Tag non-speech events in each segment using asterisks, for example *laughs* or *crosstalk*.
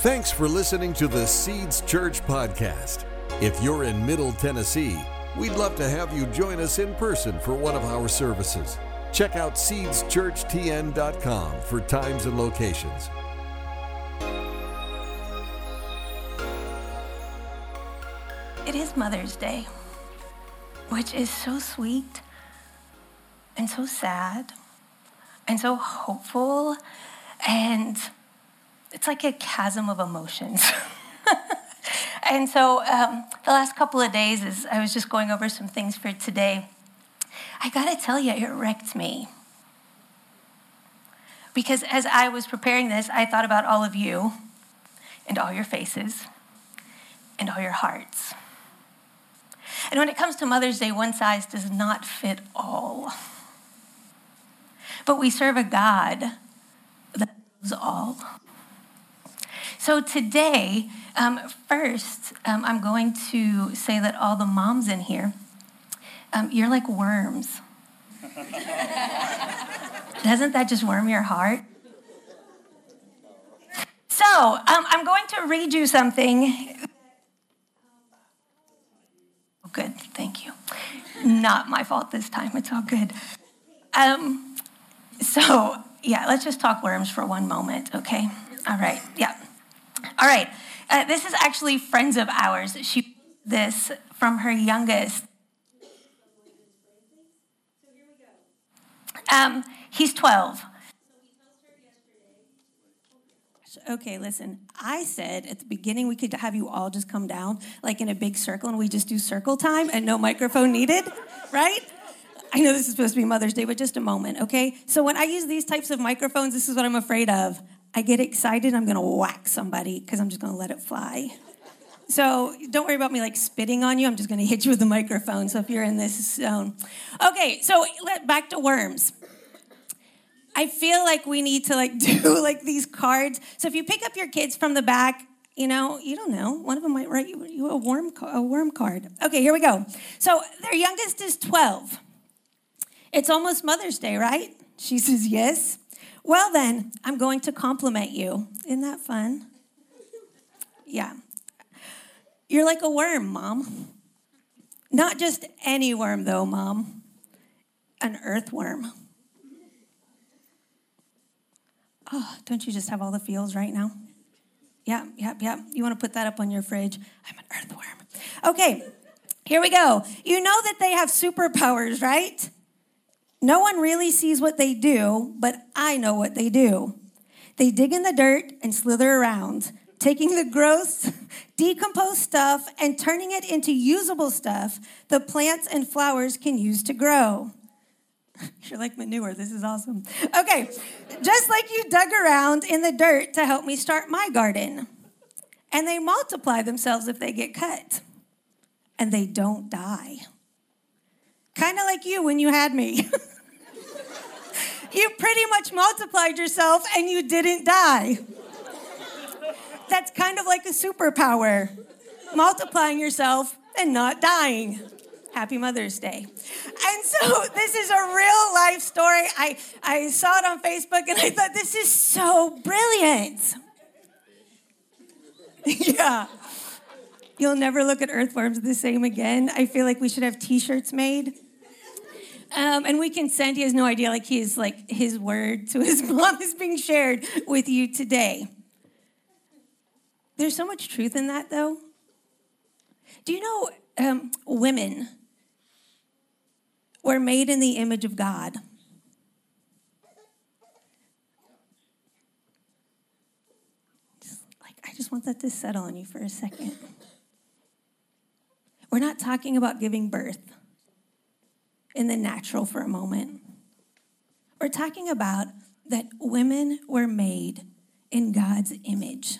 Thanks for listening to the Seeds Church podcast. If you're in Middle Tennessee, we'd love to have you join us in person for one of our services. Check out seedschurchtn.com for times and locations. It is Mother's Day, which is so sweet and so sad and so hopeful. And it's like a chasm of emotions. *laughs* and so um, the last couple of days, as I was just going over some things for today, I gotta tell you, it wrecked me. Because as I was preparing this, I thought about all of you and all your faces and all your hearts. And when it comes to Mother's Day, one size does not fit all. But we serve a God that knows all. So today, um, first, um, I'm going to say that all the moms in here, um, you're like worms. *laughs* Doesn't that just warm your heart? So, um, I'm going to read you something. Oh, good, thank you. Not my fault this time, it's all good. Um, so, yeah, let's just talk worms for one moment, okay? All right, yeah. All right, uh, this is actually friends of ours. She this from her youngest. Um, he's 12. Okay, listen. I said at the beginning we could have you all just come down like in a big circle and we just do circle time and no microphone needed, right? I know this is supposed to be Mother's Day, but just a moment, okay? So when I use these types of microphones, this is what I'm afraid of. I get excited, I'm gonna whack somebody because I'm just gonna let it fly. So don't worry about me like spitting on you. I'm just gonna hit you with the microphone. So if you're in this zone. Okay, so back to worms. I feel like we need to like *laughs* do like these cards. So if you pick up your kids from the back, you know, you don't know. One of them might write you, you a worm a worm card. Okay, here we go. So their youngest is 12. It's almost Mother's Day, right? She says yes. Well then, I'm going to compliment you. Isn't that fun? Yeah. You're like a worm, mom. Not just any worm though, mom. An earthworm. Oh, don't you just have all the feels right now? Yeah, yeah, yeah. You want to put that up on your fridge? I'm an earthworm. Okay, here we go. You know that they have superpowers, right? No one really sees what they do, but I know what they do. They dig in the dirt and slither around, taking the gross, *laughs* decomposed stuff and turning it into usable stuff the plants and flowers can use to grow. *laughs* You're like manure. This is awesome. Okay, just like you dug around in the dirt to help me start my garden. And they multiply themselves if they get cut. And they don't die. Kind of like you when you had me. *laughs* you pretty much multiplied yourself and you didn't die. That's kind of like a superpower multiplying yourself and not dying. Happy Mother's Day. And so *laughs* this is a real life story. I, I saw it on Facebook and I thought, this is so brilliant. *laughs* yeah. You'll never look at earthworms the same again. I feel like we should have t shirts made. Um, and we can send, he has no idea, like he is like his word to his *laughs* mom is being shared with you today. There's so much truth in that, though. Do you know um, women were made in the image of God? Like, I just want that to settle on you for a second. We're not talking about giving birth in the natural for a moment. We're talking about that women were made in God's image.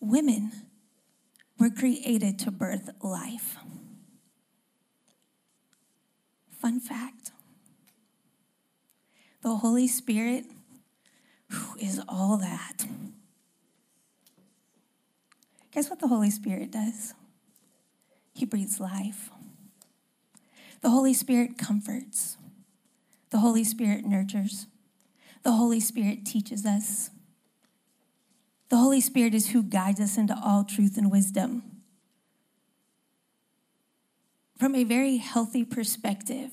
Women were created to birth life. Fun fact the Holy Spirit is all that. Guess what the Holy Spirit does? He breathes life. The Holy Spirit comforts. The Holy Spirit nurtures. The Holy Spirit teaches us. The Holy Spirit is who guides us into all truth and wisdom. From a very healthy perspective,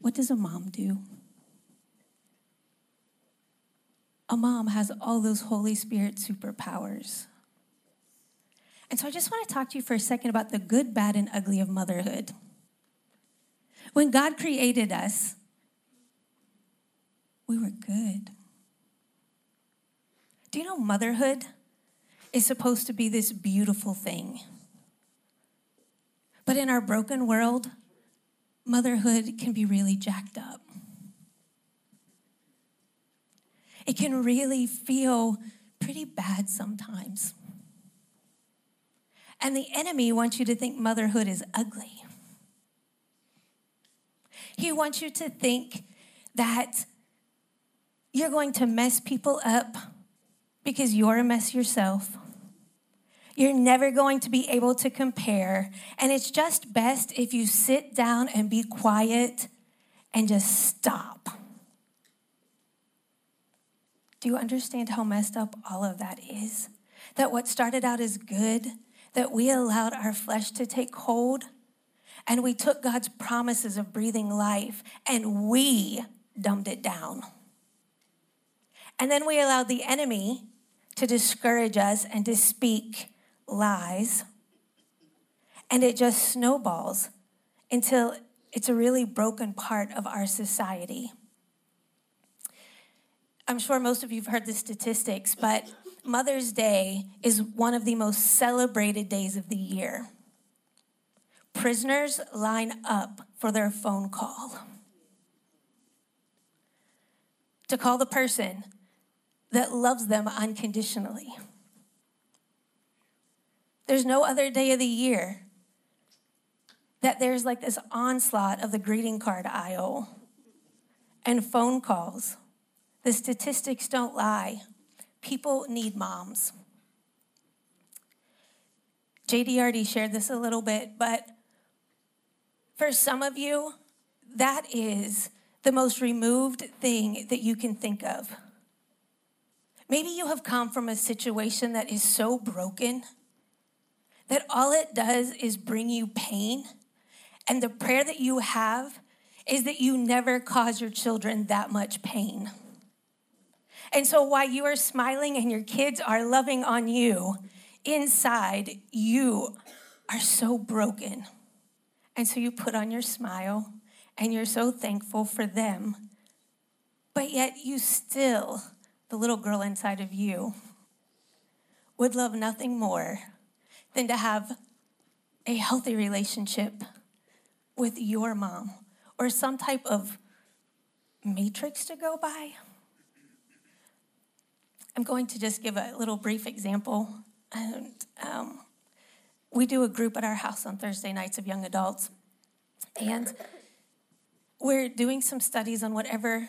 what does a mom do? A mom has all those Holy Spirit superpowers. And so I just want to talk to you for a second about the good, bad, and ugly of motherhood. When God created us, we were good. Do you know motherhood is supposed to be this beautiful thing? But in our broken world, motherhood can be really jacked up. It can really feel pretty bad sometimes. And the enemy wants you to think motherhood is ugly. He wants you to think that you're going to mess people up because you're a mess yourself. You're never going to be able to compare. And it's just best if you sit down and be quiet and just stop. Do you understand how messed up all of that is? That what started out as good, that we allowed our flesh to take hold, and we took God's promises of breathing life and we dumbed it down. And then we allowed the enemy to discourage us and to speak lies. And it just snowballs until it's a really broken part of our society. I'm sure most of you have heard the statistics, but Mother's Day is one of the most celebrated days of the year. Prisoners line up for their phone call to call the person that loves them unconditionally. There's no other day of the year that there's like this onslaught of the greeting card aisle and phone calls. The statistics don't lie. People need moms. JD already shared this a little bit, but for some of you, that is the most removed thing that you can think of. Maybe you have come from a situation that is so broken that all it does is bring you pain. And the prayer that you have is that you never cause your children that much pain. And so while you are smiling and your kids are loving on you, inside you are so broken. And so you put on your smile and you're so thankful for them. But yet you still the little girl inside of you would love nothing more than to have a healthy relationship with your mom or some type of matrix to go by. I'm going to just give a little brief example. And, um, we do a group at our house on Thursday nights of young adults, and we're doing some studies on whatever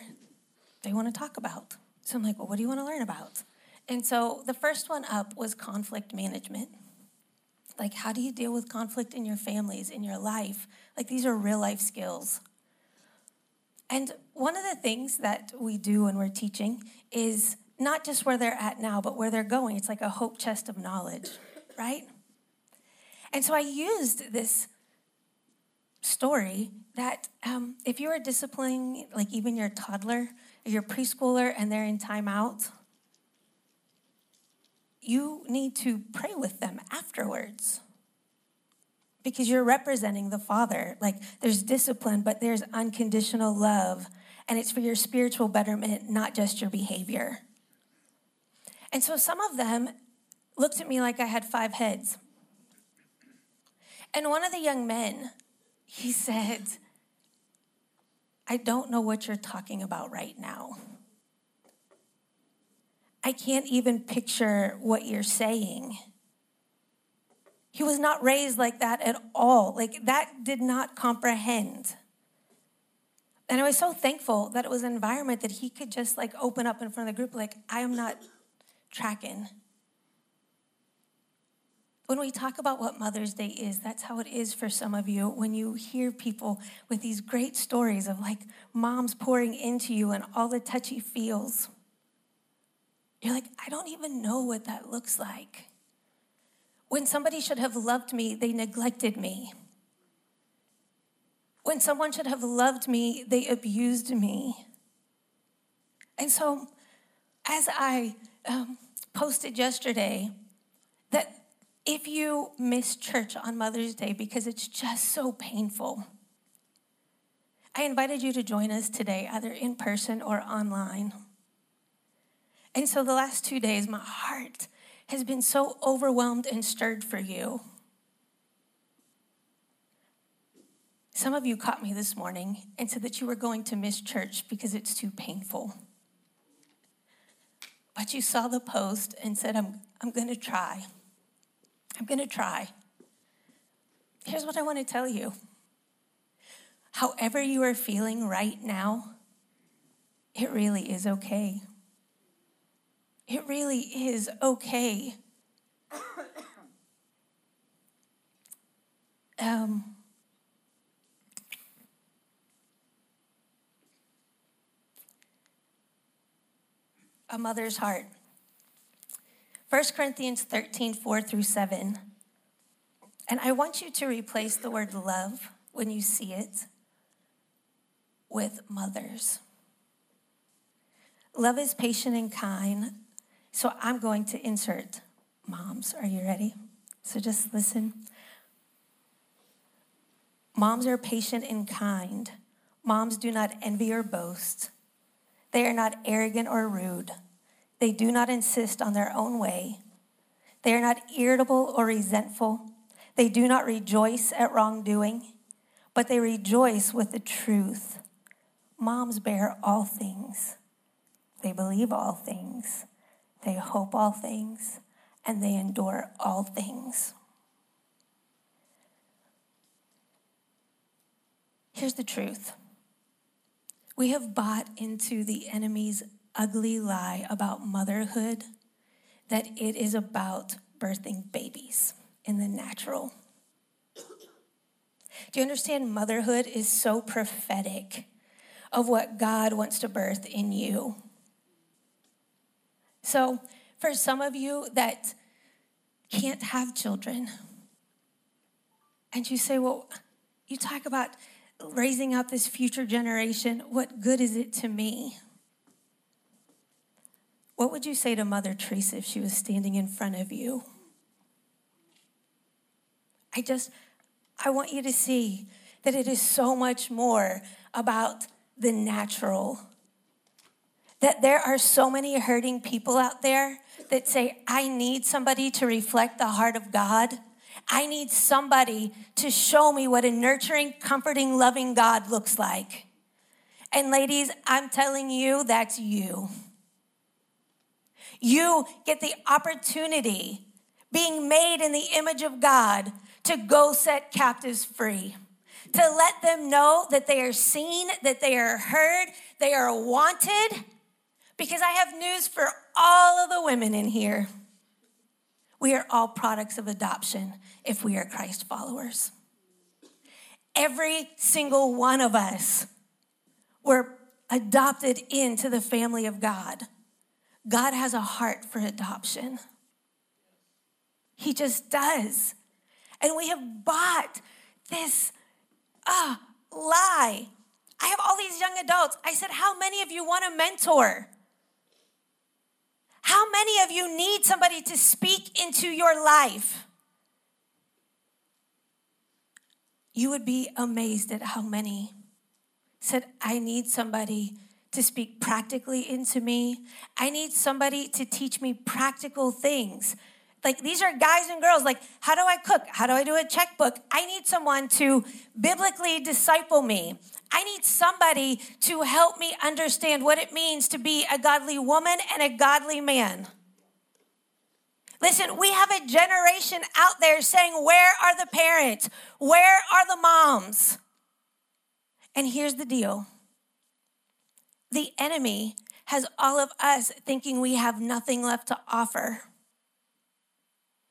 they want to talk about. So I'm like, well, what do you want to learn about? And so the first one up was conflict management. Like, how do you deal with conflict in your families, in your life? Like, these are real life skills. And one of the things that we do when we're teaching is not just where they're at now, but where they're going. It's like a hope chest of knowledge, right? And so I used this story that um, if you are disciplining, like even your toddler, your preschooler and they're in timeout, you need to pray with them afterwards because you're representing the Father. Like there's discipline, but there's unconditional love, and it's for your spiritual betterment, not just your behavior. And so some of them looked at me like I had five heads. And one of the young men, he said, I don't know what you're talking about right now. I can't even picture what you're saying. He was not raised like that at all. Like that did not comprehend. And I was so thankful that it was an environment that he could just like open up in front of the group, like, I am not tracking when we talk about what Mother's Day is, that's how it is for some of you. When you hear people with these great stories of like moms pouring into you and all the touchy feels, You're like, I don't even know what that looks like. When somebody should have loved me, they neglected me. When someone should have loved me, they abused me. And so, as I um, posted yesterday, that if you miss church on Mother's Day because it's just so painful, I invited you to join us today, either in person or online. And so, the last two days, my heart has been so overwhelmed and stirred for you. Some of you caught me this morning and said that you were going to miss church because it's too painful. But you saw the post and said, I'm, I'm going to try. I'm going to try. Here's what I want to tell you. However, you are feeling right now, it really is okay. It really is okay. *coughs* um, a mother's heart. 1 Corinthians 13, 4 through 7. And I want you to replace the word love when you see it with mothers. Love is patient and kind. So I'm going to insert moms. Are you ready? So just listen. Moms are patient and kind. Moms do not envy or boast. They are not arrogant or rude. They do not insist on their own way. They are not irritable or resentful. They do not rejoice at wrongdoing, but they rejoice with the truth. Moms bear all things. They believe all things. They hope all things. And they endure all things. Here's the truth we have bought into the enemy's ugly lie about motherhood that it is about birthing babies in the natural. Do you understand? Motherhood is so prophetic of what God wants to birth in you. So, for some of you that can't have children, and you say, Well, you talk about raising up this future generation, what good is it to me? What would you say to Mother Teresa if she was standing in front of you? I just, I want you to see that it is so much more about the natural. That there are so many hurting people out there that say, I need somebody to reflect the heart of God. I need somebody to show me what a nurturing, comforting, loving God looks like. And ladies, I'm telling you, that's you. You get the opportunity, being made in the image of God, to go set captives free. To let them know that they are seen, that they are heard, they are wanted. Because I have news for all of the women in here. We are all products of adoption if we are Christ followers. Every single one of us were adopted into the family of God. God has a heart for adoption. He just does. And we have bought this uh, lie. I have all these young adults. I said, How many of you want a mentor? How many of you need somebody to speak into your life? You would be amazed at how many said, I need somebody to speak practically into me. I need somebody to teach me practical things. Like these are guys and girls, like, how do I cook? How do I do a checkbook? I need someone to biblically disciple me. I need somebody to help me understand what it means to be a godly woman and a godly man. Listen, we have a generation out there saying, Where are the parents? Where are the moms? And here's the deal the enemy has all of us thinking we have nothing left to offer.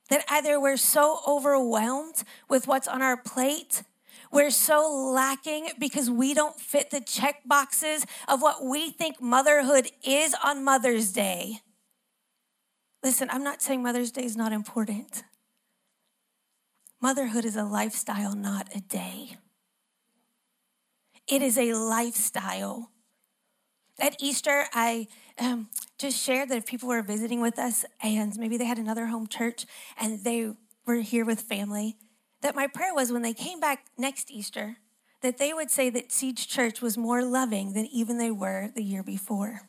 That either we're so overwhelmed with what's on our plate we're so lacking because we don't fit the check boxes of what we think motherhood is on Mother's Day. Listen, I'm not saying Mother's Day is not important. Motherhood is a lifestyle, not a day. It is a lifestyle. At Easter, I um, just shared that if people were visiting with us and maybe they had another home church and they were here with family, that my prayer was when they came back next Easter, that they would say that Seeds Church was more loving than even they were the year before.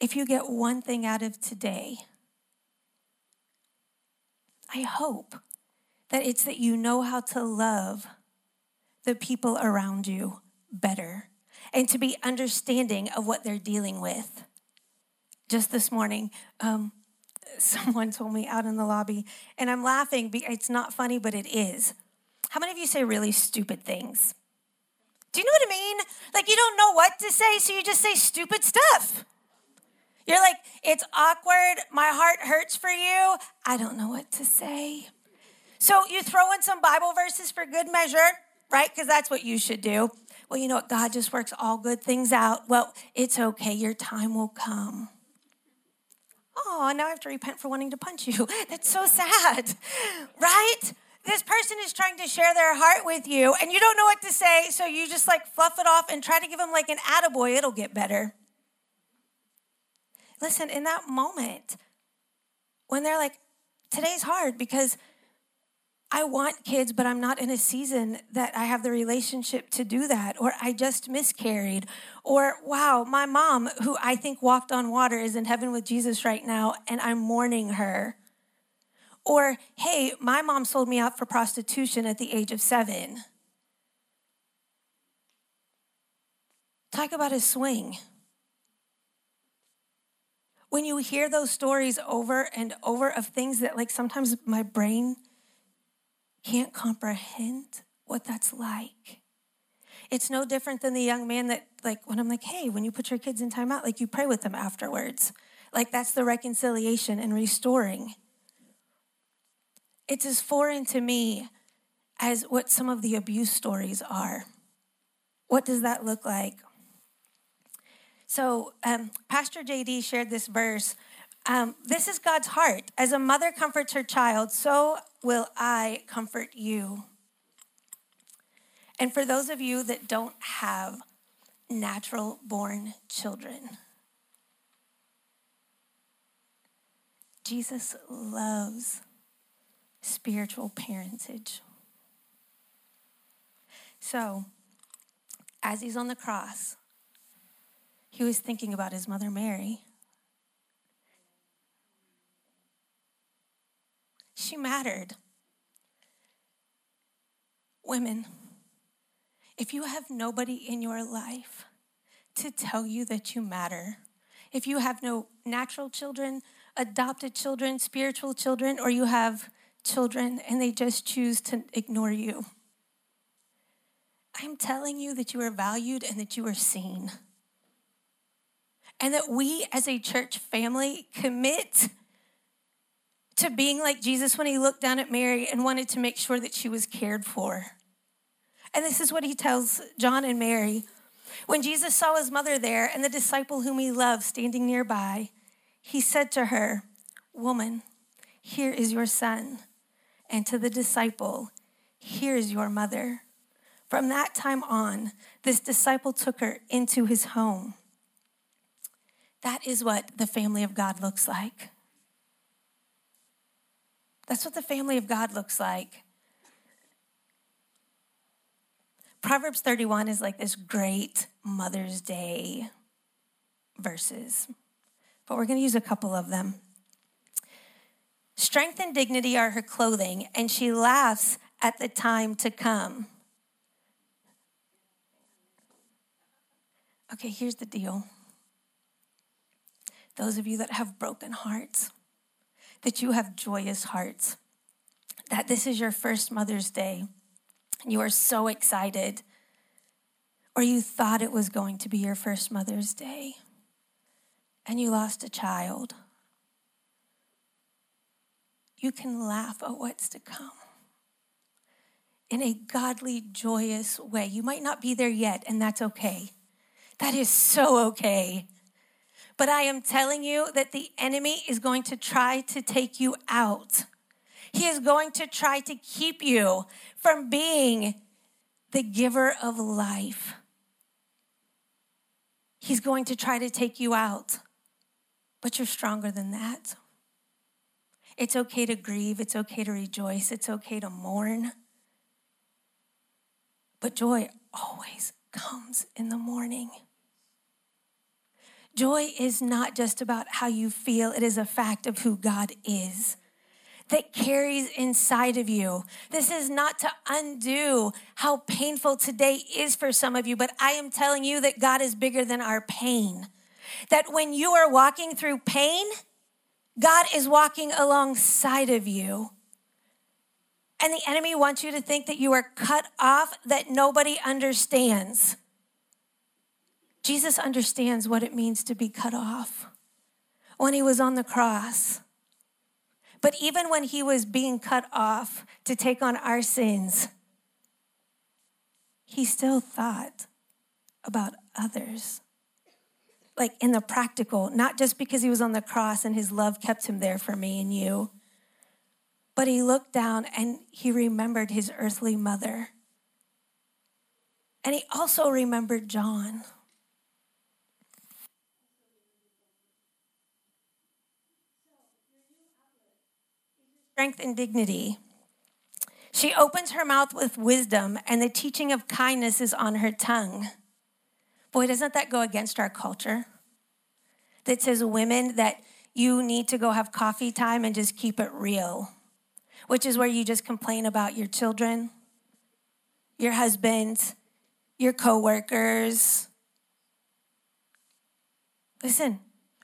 If you get one thing out of today, I hope that it's that you know how to love the people around you better and to be understanding of what they're dealing with. Just this morning, um, *laughs* someone told me out in the lobby, and I'm laughing. It's not funny, but it is. How many of you say really stupid things? Do you know what I mean? Like you don't know what to say, so you just say stupid stuff. You're like, it's awkward. My heart hurts for you. I don't know what to say. So you throw in some Bible verses for good measure, right? Because that's what you should do. Well, you know what? God just works all good things out. Well, it's okay. Your time will come. Oh, now I have to repent for wanting to punch you. *laughs* That's so sad, right? This person is trying to share their heart with you and you don't know what to say, so you just like fluff it off and try to give them like an attaboy, it'll get better. Listen, in that moment, when they're like, today's hard because I want kids, but I'm not in a season that I have the relationship to do that, or I just miscarried, or wow, my mom, who I think walked on water, is in heaven with Jesus right now, and I'm mourning her. Or, hey, my mom sold me out for prostitution at the age of seven. Talk about a swing when you hear those stories over and over of things that, like, sometimes my brain can't comprehend what that's like. It's no different than the young man that, like, when I'm like, hey, when you put your kids in timeout, like, you pray with them afterwards. Like, that's the reconciliation and restoring. It's as foreign to me as what some of the abuse stories are. What does that look like? So, um, Pastor JD shared this verse. Um, this is God's heart. As a mother comforts her child, so will I comfort you. And for those of you that don't have natural born children, Jesus loves spiritual parentage. So, as he's on the cross, he was thinking about his mother Mary. She mattered. Women, if you have nobody in your life to tell you that you matter, if you have no natural children, adopted children, spiritual children, or you have children and they just choose to ignore you, I'm telling you that you are valued and that you are seen and that we as a church family commit to being like Jesus when he looked down at Mary and wanted to make sure that she was cared for. And this is what he tells John and Mary. When Jesus saw his mother there and the disciple whom he loved standing nearby, he said to her, Woman, here is your son. And to the disciple, Here is your mother. From that time on, this disciple took her into his home. That is what the family of God looks like. That's what the family of God looks like. Proverbs 31 is like this great Mother's Day verses, but we're going to use a couple of them. Strength and dignity are her clothing, and she laughs at the time to come. Okay, here's the deal those of you that have broken hearts, that you have joyous hearts, that this is your first Mother's Day. And you are so excited, or you thought it was going to be your first Mother's Day, and you lost a child. You can laugh at what's to come in a godly, joyous way. You might not be there yet, and that's okay. That is so okay. But I am telling you that the enemy is going to try to take you out. He is going to try to keep you from being the giver of life. He's going to try to take you out, but you're stronger than that. It's okay to grieve, it's okay to rejoice, it's okay to mourn. But joy always comes in the morning. Joy is not just about how you feel, it is a fact of who God is that carries inside of you. This is not to undo how painful today is for some of you, but I am telling you that God is bigger than our pain. That when you are walking through pain, God is walking alongside of you. And the enemy wants you to think that you are cut off, that nobody understands. Jesus understands what it means to be cut off when he was on the cross. But even when he was being cut off to take on our sins, he still thought about others. Like in the practical, not just because he was on the cross and his love kept him there for me and you, but he looked down and he remembered his earthly mother. And he also remembered John. Strength and dignity. She opens her mouth with wisdom, and the teaching of kindness is on her tongue. Boy, doesn't that go against our culture? That says women that you need to go have coffee time and just keep it real, which is where you just complain about your children, your husband, your coworkers. Listen,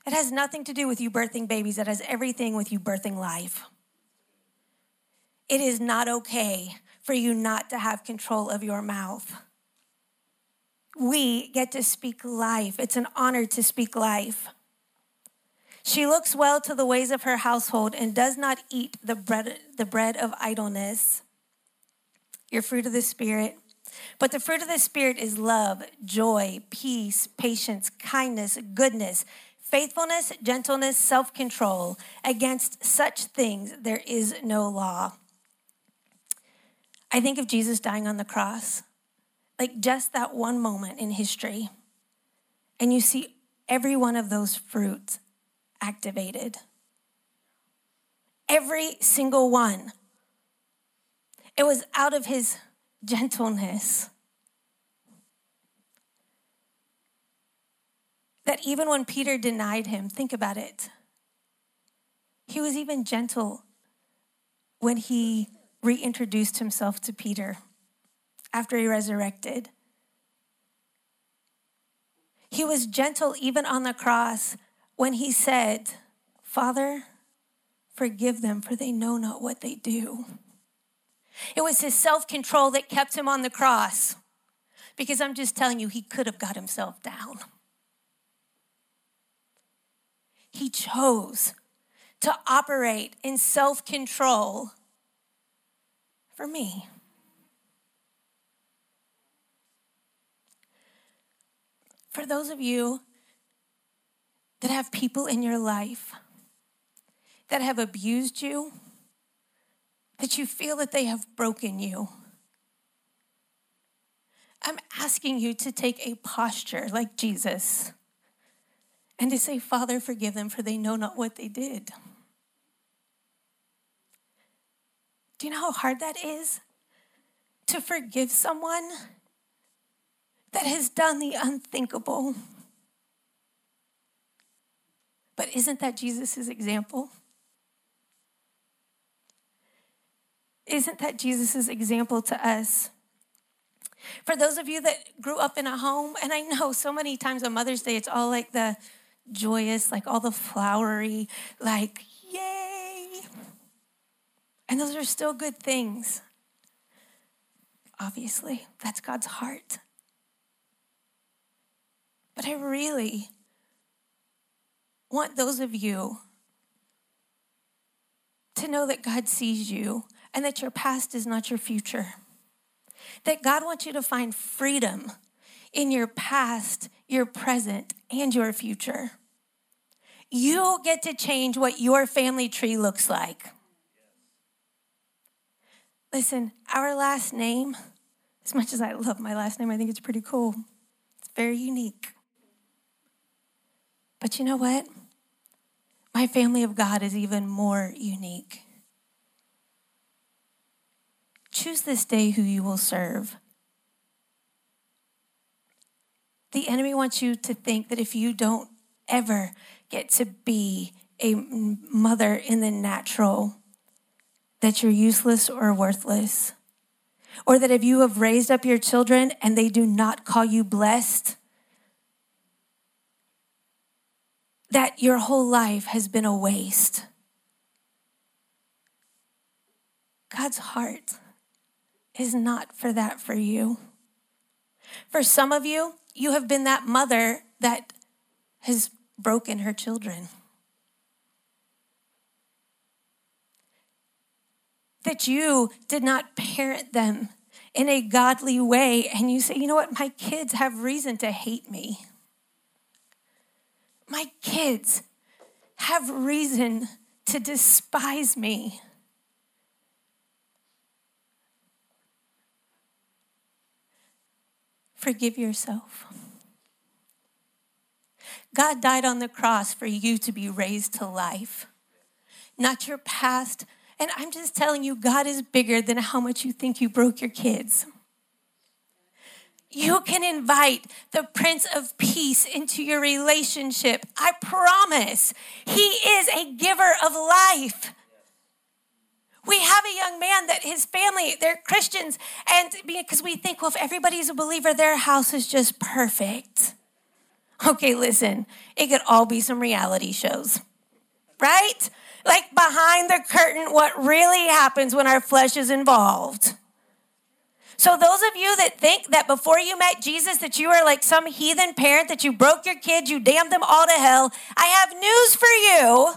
it has nothing to do with you birthing babies, it has everything with you birthing life. It is not okay for you not to have control of your mouth. We get to speak life. It's an honor to speak life. She looks well to the ways of her household and does not eat the bread, the bread of idleness. Your fruit of the Spirit. But the fruit of the Spirit is love, joy, peace, patience, kindness, goodness, faithfulness, gentleness, self control. Against such things there is no law. I think of Jesus dying on the cross, like just that one moment in history, and you see every one of those fruits activated. Every single one. It was out of his gentleness. That even when Peter denied him, think about it, he was even gentle when he reintroduced himself to Peter after he resurrected. He was gentle even on the cross when he said, Father, forgive them, for they know not what they do. It was his self control that kept him on the cross. Because I'm just telling you, he could have got himself down. He chose to operate in self control for me. For those of you that have people in your life that have abused you, that you feel that they have broken you, I'm asking you to take a posture like Jesus and to say, Father, forgive them, for they know not what they did. Do you know how hard that is? To forgive someone that has done the unthinkable. But isn't that Jesus' example? Isn't that Jesus' example to us? For those of you that grew up in a home, and I know so many times on Mother's Day, it's all like the joyous, like all the flowery, like. And those are still good things. Obviously, that's God's heart. But I really want those of you to know that God sees you and that your past is not your future. That God wants you to find freedom in your past, your present, and your future. You get to change what your family tree looks like. Listen, our last name, as much as I love my last name, I think it's pretty cool. It's very unique. But you know what? My family of God is even more unique. Choose this day who you will serve. The enemy wants you to think that if you don't ever get to be a mother in the natural, that you're useless or worthless. Or that if you have raised up your children and they do not call you blessed, that your whole life has been a waste. God's heart is not for that for you. For some of you, you have been that mother that has broken her children. That you did not parent them in a godly way, and you say, you know what, my kids have reason to hate me. My kids have reason to despise me. Forgive yourself. God died on the cross for you to be raised to life, not your past. And I'm just telling you, God is bigger than how much you think you broke your kids. You can invite the Prince of Peace into your relationship. I promise. He is a giver of life. We have a young man that his family, they're Christians, and because we think, well, if everybody's a believer, their house is just perfect. Okay, listen, it could all be some reality shows, right? Like behind the curtain, what really happens when our flesh is involved. So those of you that think that before you met Jesus that you are like some heathen parent that you broke your kids, you damned them all to hell, I have news for you.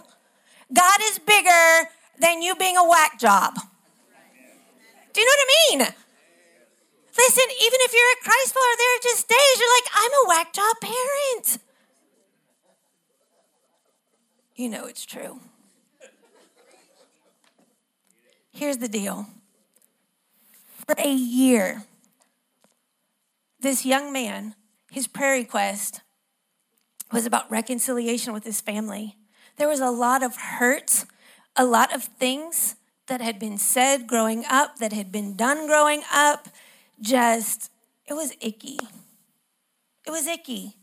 God is bigger than you being a whack job. Do you know what I mean? Listen, even if you're a Christ follower, there are just days you're like, I'm a whack job parent. You know it's true. Here's the deal for a year, this young man, his prayer request was about reconciliation with his family. There was a lot of hurt a lot of things that had been said growing up, that had been done growing up, just, it was icky. It was icky.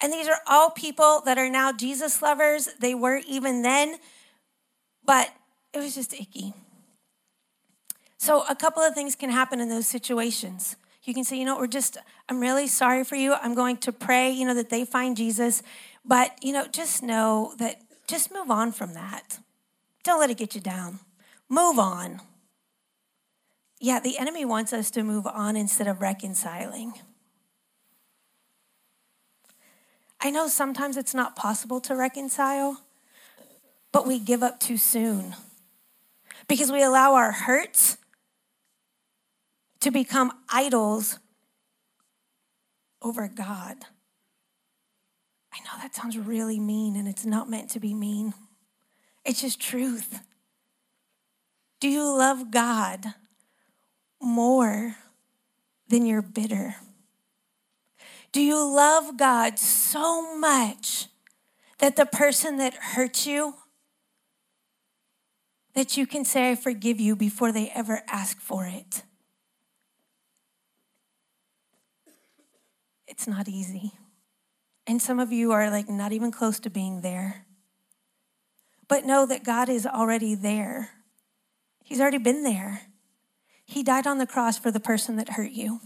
And these are all people that are now Jesus lovers. They were even then, but it was just icky. So, a couple of things can happen in those situations. You can say, you know, we're just, I'm really sorry for you. I'm going to pray, you know, that they find Jesus. But, you know, just know that just move on from that. Don't let it get you down. Move on. Yeah, the enemy wants us to move on instead of reconciling. I know sometimes it's not possible to reconcile, but we give up too soon because we allow our hurts to become idols over God. I know that sounds really mean, and it's not meant to be mean. It's just truth. Do you love God more than you're bitter? Do you love God so much that the person that hurt you, that you can say, I forgive you before they ever ask for it? It's not easy. And some of you are like not even close to being there. But know that God is already there. He's already been there. He died on the cross for the person that hurt you.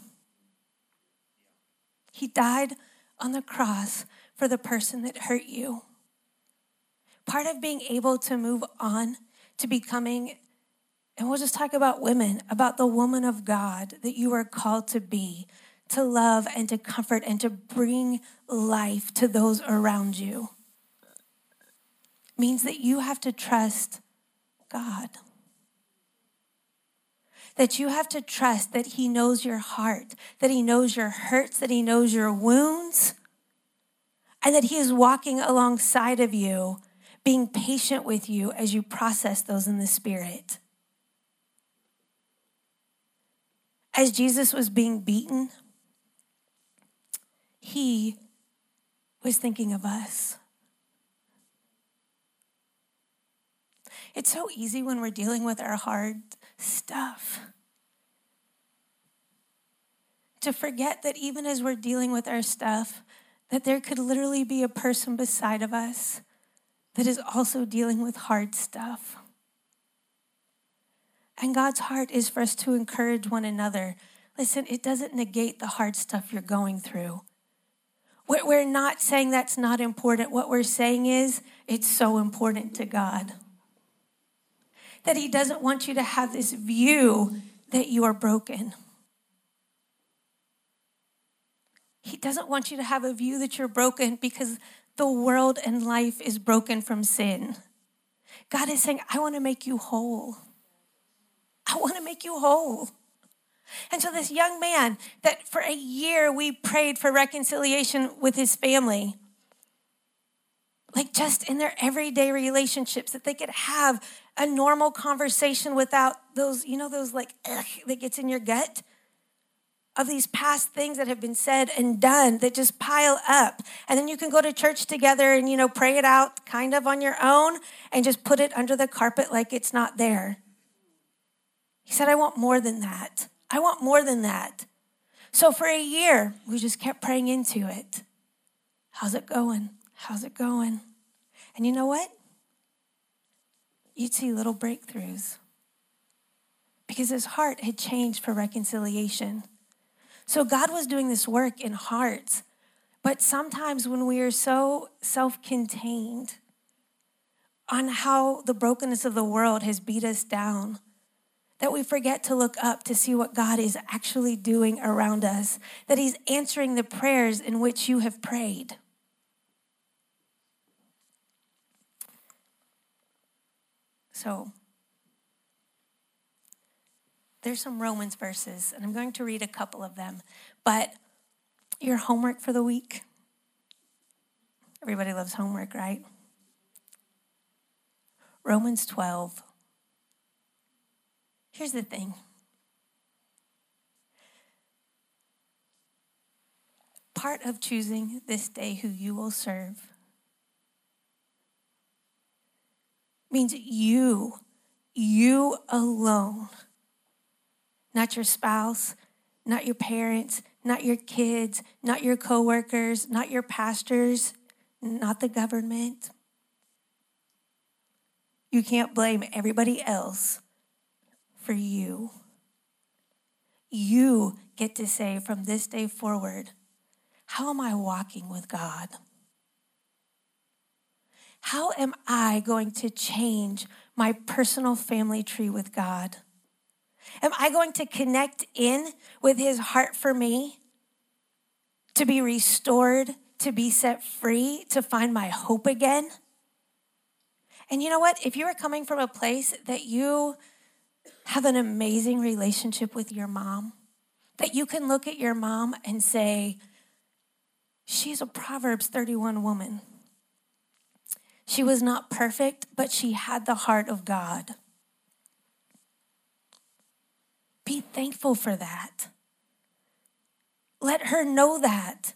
He died on the cross for the person that hurt you. Part of being able to move on to becoming, and we'll just talk about women, about the woman of God that you are called to be, to love and to comfort and to bring life to those around you means that you have to trust God. That you have to trust that He knows your heart, that He knows your hurts, that He knows your wounds. and that He is walking alongside of you, being patient with you as you process those in the Spirit. As Jesus was being beaten, He was thinking of us. It's so easy when we're dealing with our hard stuff to forget that even as we're dealing with our stuff, that there could literally be a person beside of us that is also dealing with hard stuff. And God's heart is for us to encourage one another. Listen, it doesn't negate the hard stuff you're going through. We're not saying that's not important. What we're saying is it's so important to God that He doesn't want you to have this view that you are broken. He doesn't want you to have a view that you're broken because the world and life is broken from sin. God is saying, I want to make you whole. I want to make you whole. And so, this young man that for a year we prayed for reconciliation with his family, like just in their everyday relationships, that they could have a normal conversation without those, you know, those like, ugh, that gets in your gut of these past things that have been said and done that just pile up. And then you can go to church together and, you know, pray it out kind of on your own and just put it under the carpet like it's not there. He said, I want more than that. I want more than that. So for a year, we just kept praying into it. How's it going? How's it going? And you know what? You'd see little breakthroughs because his heart had changed for reconciliation. So God was doing this work in hearts. But sometimes when we are so self contained on how the brokenness of the world has beat us down, that we forget to look up to see what God is actually doing around us, that He's answering the prayers in which you have prayed. So, there's some Romans verses, and I'm going to read a couple of them. But your homework for the week everybody loves homework, right? Romans 12. Here's the thing part of choosing this day who you will serve means you, you alone not your spouse, not your parents, not your kids, not your coworkers, not your pastors, not the government. You can't blame everybody else for you. You get to say from this day forward, how am I walking with God? How am I going to change my personal family tree with God? Am I going to connect in with his heart for me? To be restored, to be set free, to find my hope again? And you know what? If you are coming from a place that you have an amazing relationship with your mom, that you can look at your mom and say, She's a Proverbs 31 woman. She was not perfect, but she had the heart of God. Be thankful for that. Let her know that.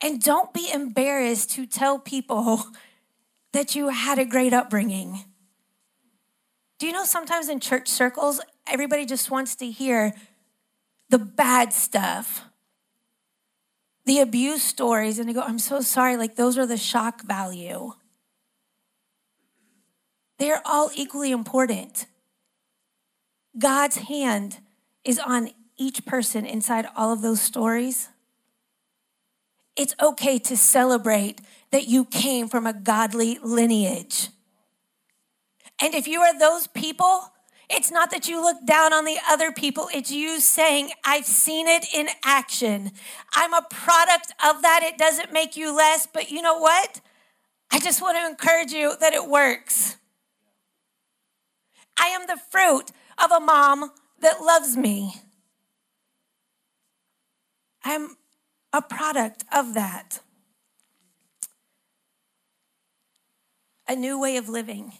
And don't be embarrassed to tell people *laughs* that you had a great upbringing. Do you know sometimes in church circles, everybody just wants to hear the bad stuff, the abuse stories, and they go, I'm so sorry, like those are the shock value. They are all equally important. God's hand is on each person inside all of those stories. It's okay to celebrate that you came from a godly lineage. And if you are those people, it's not that you look down on the other people, it's you saying, I've seen it in action. I'm a product of that. It doesn't make you less, but you know what? I just want to encourage you that it works. I am the fruit of a mom that loves me. I'm a product of that. a new way of living.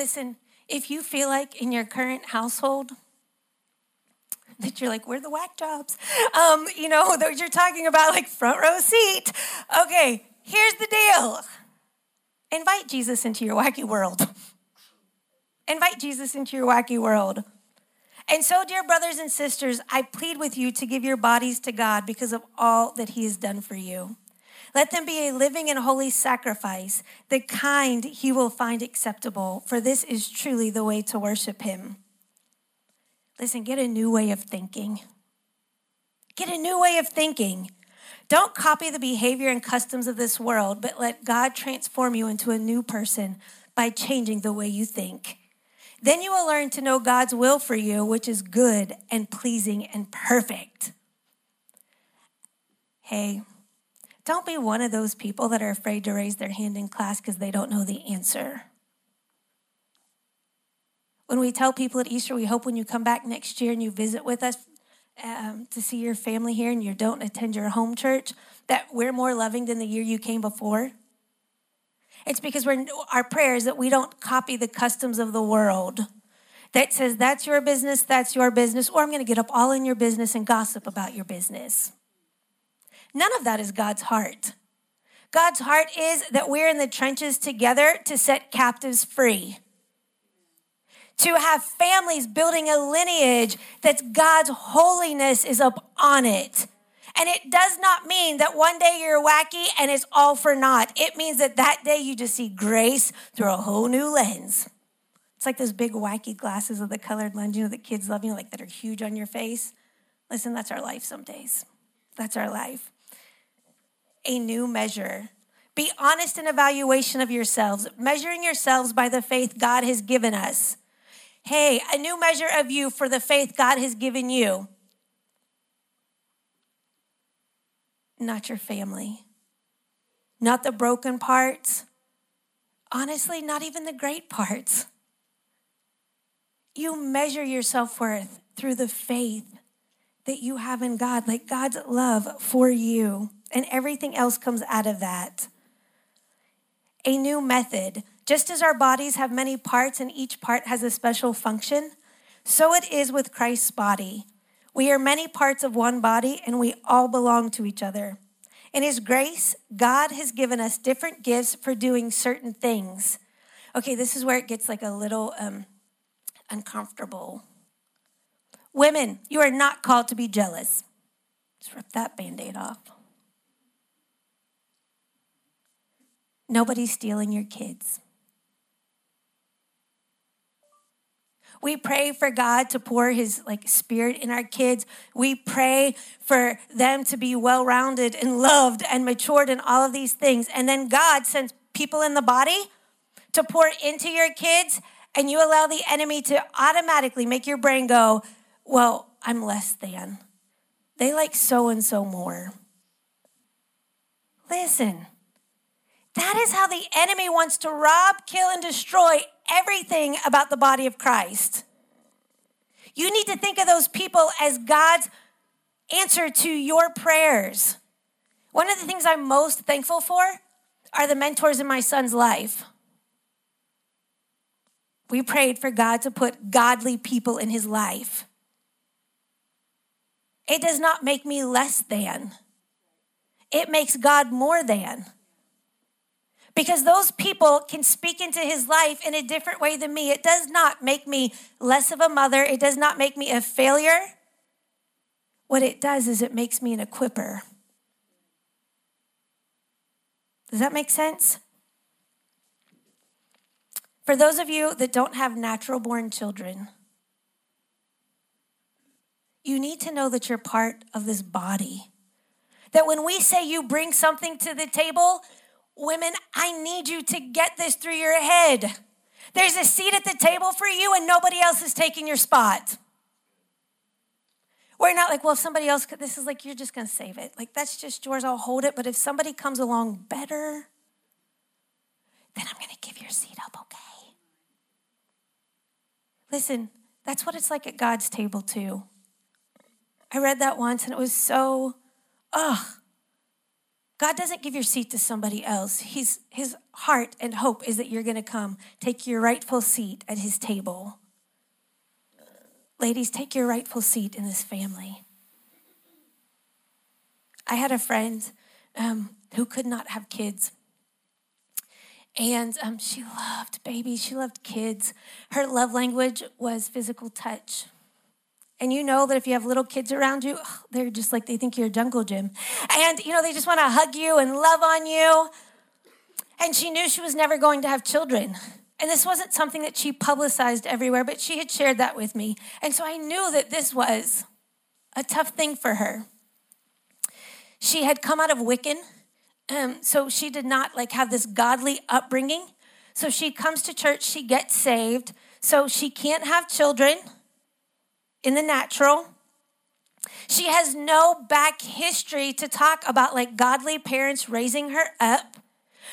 Listen, if you feel like in your current household, that you're like, where are the whack jobs? Um, you know, *laughs* that you're talking about like front row seat. Okay, here's the deal invite Jesus into your wacky world. invite Jesus into your wacky world. And so, dear brothers and sisters, I plead with you to give your bodies to God because of all that He has done for you. Let them be a living and holy sacrifice, the kind He will find acceptable, for this is truly the way to worship Him. Listen, get a new way of thinking. Get a new way of thinking. Don't copy the behavior and customs of this world, but let God transform you into a new person by changing the way you think. Then you will learn to know God's will for you, which is good and pleasing and perfect. Hey, don't be one of those people that are afraid to raise their hand in class because they don't know the answer. When we tell people at Easter, we hope when you come back next year and you visit with us um, to see your family here and you don't attend your home church, that we're more loving than the year you came before. It's because we're, our prayer is that we don't copy the customs of the world that says that's your business, that's your business, or I'm going to get up all in your business and gossip about your business. None of that is God's heart. God's heart is that we're in the trenches together to set captives free. To have families building a lineage that God's holiness is up on it. And it does not mean that one day you're wacky and it's all for naught. It means that that day you just see grace through a whole new lens. It's like those big wacky glasses of the colored lens, you know, that kids love, you know, like that are huge on your face. Listen, that's our life some days. That's our life. A new measure. Be honest in evaluation of yourselves, measuring yourselves by the faith God has given us. Hey, a new measure of you for the faith God has given you. not your family, not the broken parts, honestly, not even the great parts. You measure your self worth through the faith that you have in God, like God's love for you, and everything else comes out of that. A new method. Just as our bodies have many parts and each part has a special function, so it is with Christ's body. We are many parts of one body and we all belong to each other. In His grace, God has given us different gifts for doing certain things. Okay, this is where it gets like a little um, uncomfortable. Women, you are not called to be jealous. Let's rip that band aid off. Nobody's stealing your kids. We pray for God to pour his like spirit in our kids. We pray for them to be well-rounded and loved and matured in all of these things. And then God sends people in the body to pour into your kids and you allow the enemy to automatically make your brain go, "Well, I'm less than. They like so and so more." Listen. That is how the enemy wants to rob, kill, and destroy everything about the body of Christ. You need to think of those people as God's answer to your prayers. One of the things I'm most thankful for are the mentors in my son's life. We prayed for God to put godly people in his life. It does not make me less than, it makes God more than because those people can speak into his life in a different way than me. It does not make me less of a mother, it does not make me a failure. What it does is it makes me an equiper. Does that make sense? For those of you that don't have natural born children, you need to know that you're part of this body. That when we say you bring something to the table, Women, I need you to get this through your head. There's a seat at the table for you, and nobody else is taking your spot. We're not like, well, if somebody else could, this is like, you're just going to save it. Like, that's just yours, I'll hold it. But if somebody comes along better, then I'm going to give your seat up, okay? Listen, that's what it's like at God's table, too. I read that once, and it was so, ugh. God doesn't give your seat to somebody else. He's, his heart and hope is that you're going to come take your rightful seat at his table. Ladies, take your rightful seat in this family. I had a friend um, who could not have kids. And um, she loved babies, she loved kids. Her love language was physical touch. And you know that if you have little kids around you, they're just like they think you're a jungle gym. And you know, they just want to hug you and love on you. And she knew she was never going to have children. And this wasn't something that she publicized everywhere, but she had shared that with me. And so I knew that this was a tough thing for her. She had come out of Wiccan, um, so she did not like have this godly upbringing. So she comes to church, she gets saved, so she can't have children in the natural. She has no back history to talk about like godly parents raising her up.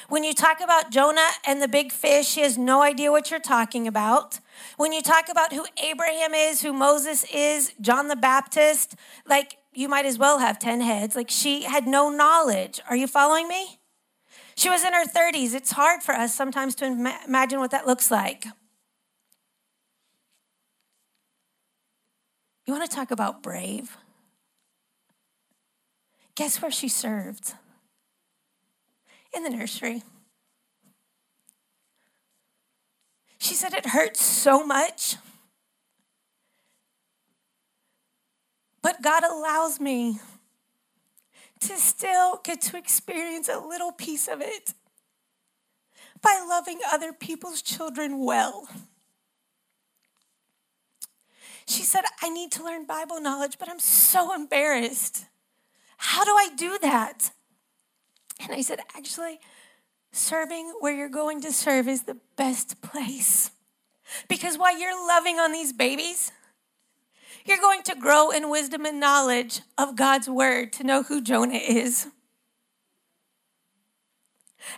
When you talk about Jonah and the big fish, she has no idea what you're talking about. When you talk about who Abraham is, who Moses is, John the Baptist, like you might as well have 10 heads. Like she had no knowledge. Are you following me? She was in her 30s. It's hard for us sometimes to imagine what that looks like. You want to talk about brave? Guess where she served? In the nursery. She said it hurts so much. But God allows me to still get to experience a little piece of it by loving other people's children well. She said, I need to learn Bible knowledge, but I'm so embarrassed. How do I do that? And I said, Actually, serving where you're going to serve is the best place. Because while you're loving on these babies, you're going to grow in wisdom and knowledge of God's word to know who Jonah is.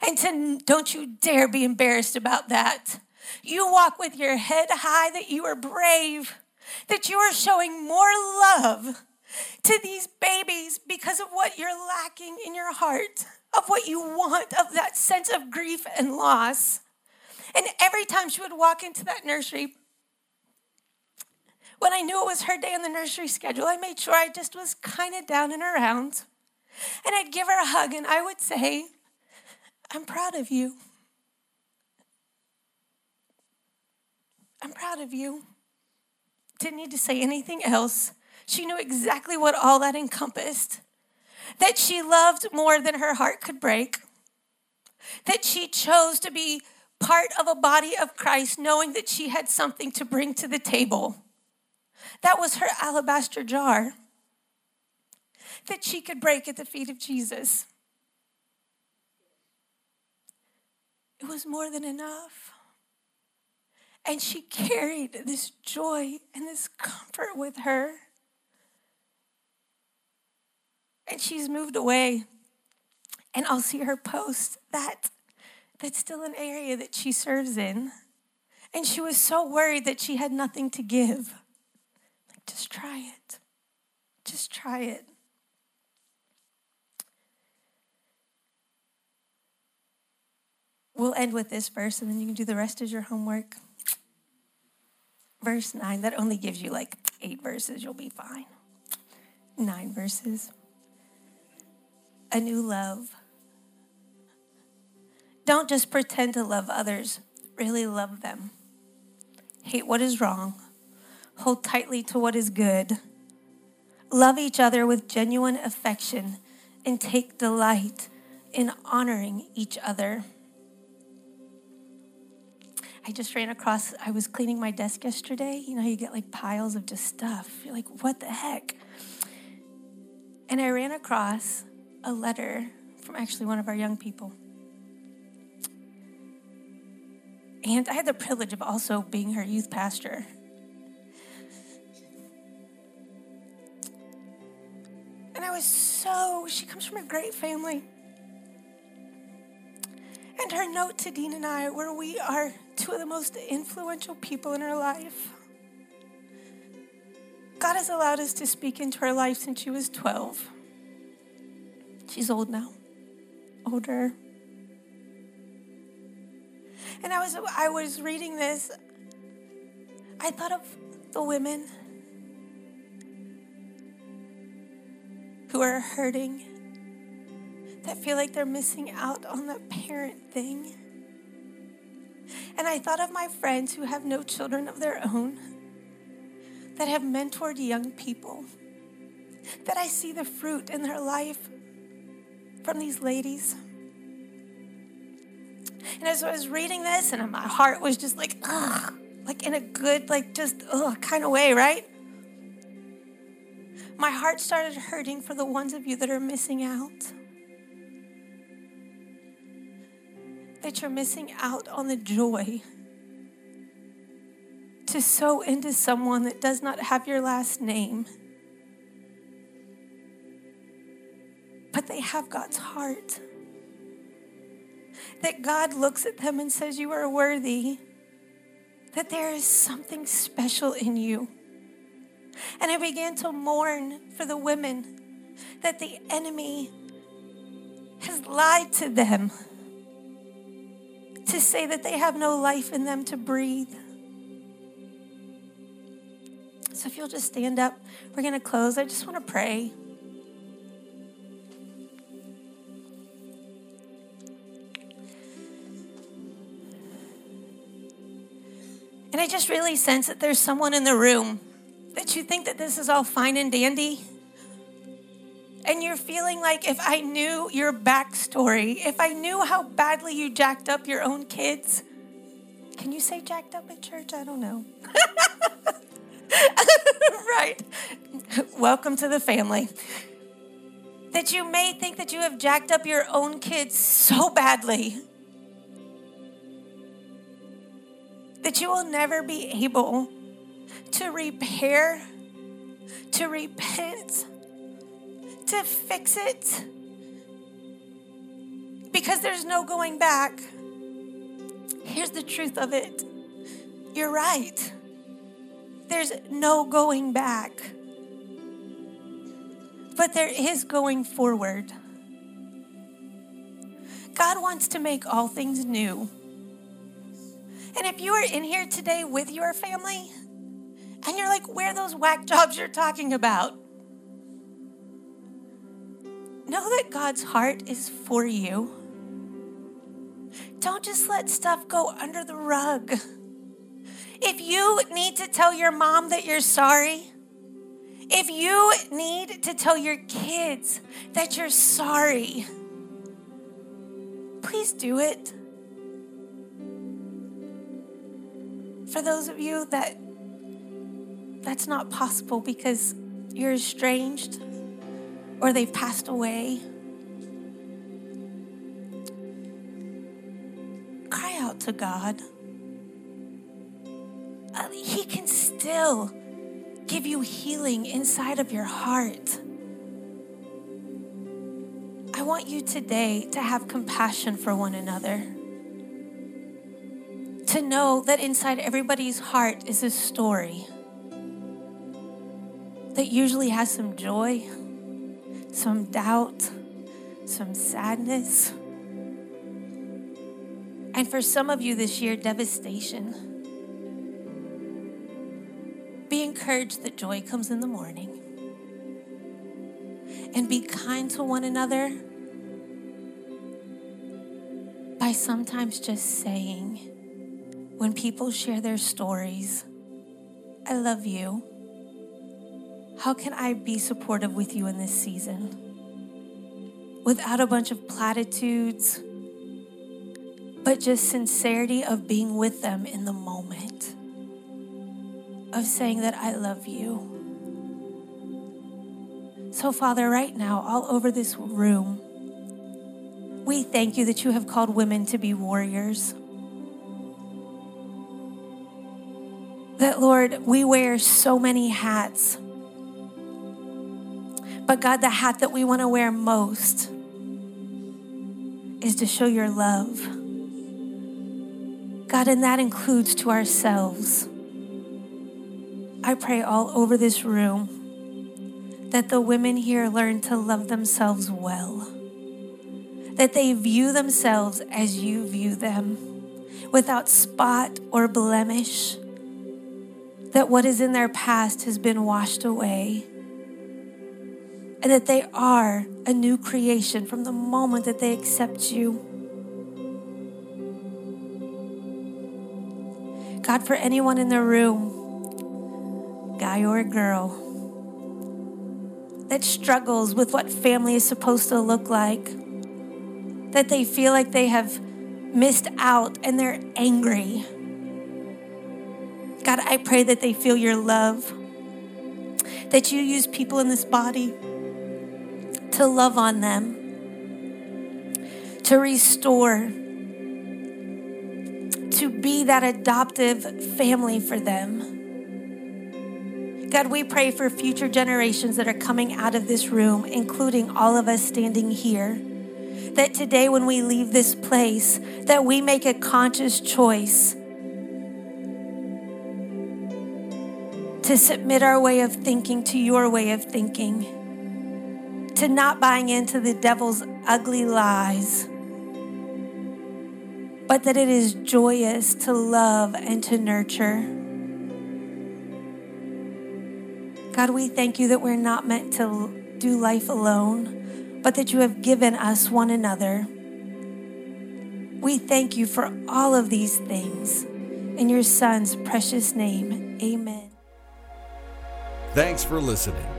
And to, don't you dare be embarrassed about that. You walk with your head high that you are brave that you are showing more love to these babies because of what you're lacking in your heart, of what you want, of that sense of grief and loss. And every time she would walk into that nursery, when I knew it was her day on the nursery schedule, I made sure I just was kind of down and around. And I'd give her a hug and I would say, I'm proud of you. I'm proud of you didn't need to say anything else. She knew exactly what all that encompassed. That she loved more than her heart could break. That she chose to be part of a body of Christ, knowing that she had something to bring to the table. That was her alabaster jar that she could break at the feet of Jesus. It was more than enough. And she carried this joy and this comfort with her. And she's moved away. And I'll see her post that that's still an area that she serves in. And she was so worried that she had nothing to give. Like, just try it. Just try it. We'll end with this verse and then you can do the rest as your homework verse 9, that only gives you like eight verses. You'll be fine. Nine verses. A new love. Don't just pretend to love others, really love them. Hate what is wrong, hold tightly to what is good. Love each other with genuine affection and take delight in honoring each other. I just ran across, I was cleaning my desk yesterday. You know, you get like piles of just stuff. You're like, what the heck? And I ran across a letter from actually one of our young people. And I had the privilege of also being her youth pastor. And I was so, she comes from a great family. And her note to Dean and I, where we are two of the most influential people in her life. God has allowed us to speak into her life since she was 12. She's old now. older. And I was I was reading this. I thought of the women who are hurting, that feel like they're missing out on the parent thing. And I thought of my friends who have no children of their own, that have mentored young people, that I see the fruit in their life from these ladies. And as I was reading this, and my heart was just like, ugh, like in a good, like just ugh kind of way, right? My heart started hurting for the ones of you that are missing out. That you're missing out on the joy to sow into someone that does not have your last name, but they have God's heart. That God looks at them and says, You are worthy, that there is something special in you. And I began to mourn for the women that the enemy has lied to them to say that they have no life in them to breathe. So if you'll just stand up, we're going to close. I just want to pray. And I just really sense that there's someone in the room that you think that this is all fine and dandy. And you're feeling like if I knew your backstory, if I knew how badly you jacked up your own kids, can you say jacked up at church? I don't know. *laughs* right. Welcome to the family. That you may think that you have jacked up your own kids so badly that you will never be able to repair, to repent, to fix it. Because there's no going back. Here's the truth of it you're right. There's no going back. But there is going forward. God wants to make all things new. And if you are in here today with your family and you're like, where those whack jobs you're talking about? Know that God's heart is for you. Don't just let stuff go under the rug. If you need to tell your mom that you're sorry, if you need to tell your kids that you're sorry, please do it. For those of you that that's not possible because you're estranged or they've passed away, cry out to God. He can still give you healing inside of your heart. I want you today to have compassion for one another to know that inside everybody's heart is a story that usually has some joy, some doubt, some sadness. And for some of you this year, devastation. Be encouraged that joy comes in the morning. And be kind to one another by sometimes just saying, when people share their stories, I love you. How can I be supportive with you in this season? Without a bunch of platitudes, but just sincerity of being with them in the moment, of saying that I love you. So, Father, right now, all over this room, we thank you that you have called women to be warriors. that, Lord, we wear so many hats. But God, the hat that we want to wear most is to show your love. God, and that includes to ourselves. I pray all over this room that the women here learn to love themselves well, that they view themselves as you view them, without spot or blemish, that what is in their past has been washed away, and that they are a new creation from the moment that they accept you. God, for anyone in the room, guy or girl, that struggles with what family is supposed to look like, that they feel like they have missed out and they're angry. God, I pray that they feel your love, that you use people in this body to love on them, to restore, to be that adoptive family for them. God, we pray for future generations that are coming out of this room, including all of us standing here. That today, when we leave this place, that we make a conscious choice to submit our way of thinking to your way of thinking, to not buying into the devil's ugly lies, but that it is joyous to love and to nurture. God, we thank you that we're not meant to do life alone, but that you have given us one another. We thank you for all of these things. In your Son's precious name, amen. Thanks for listening.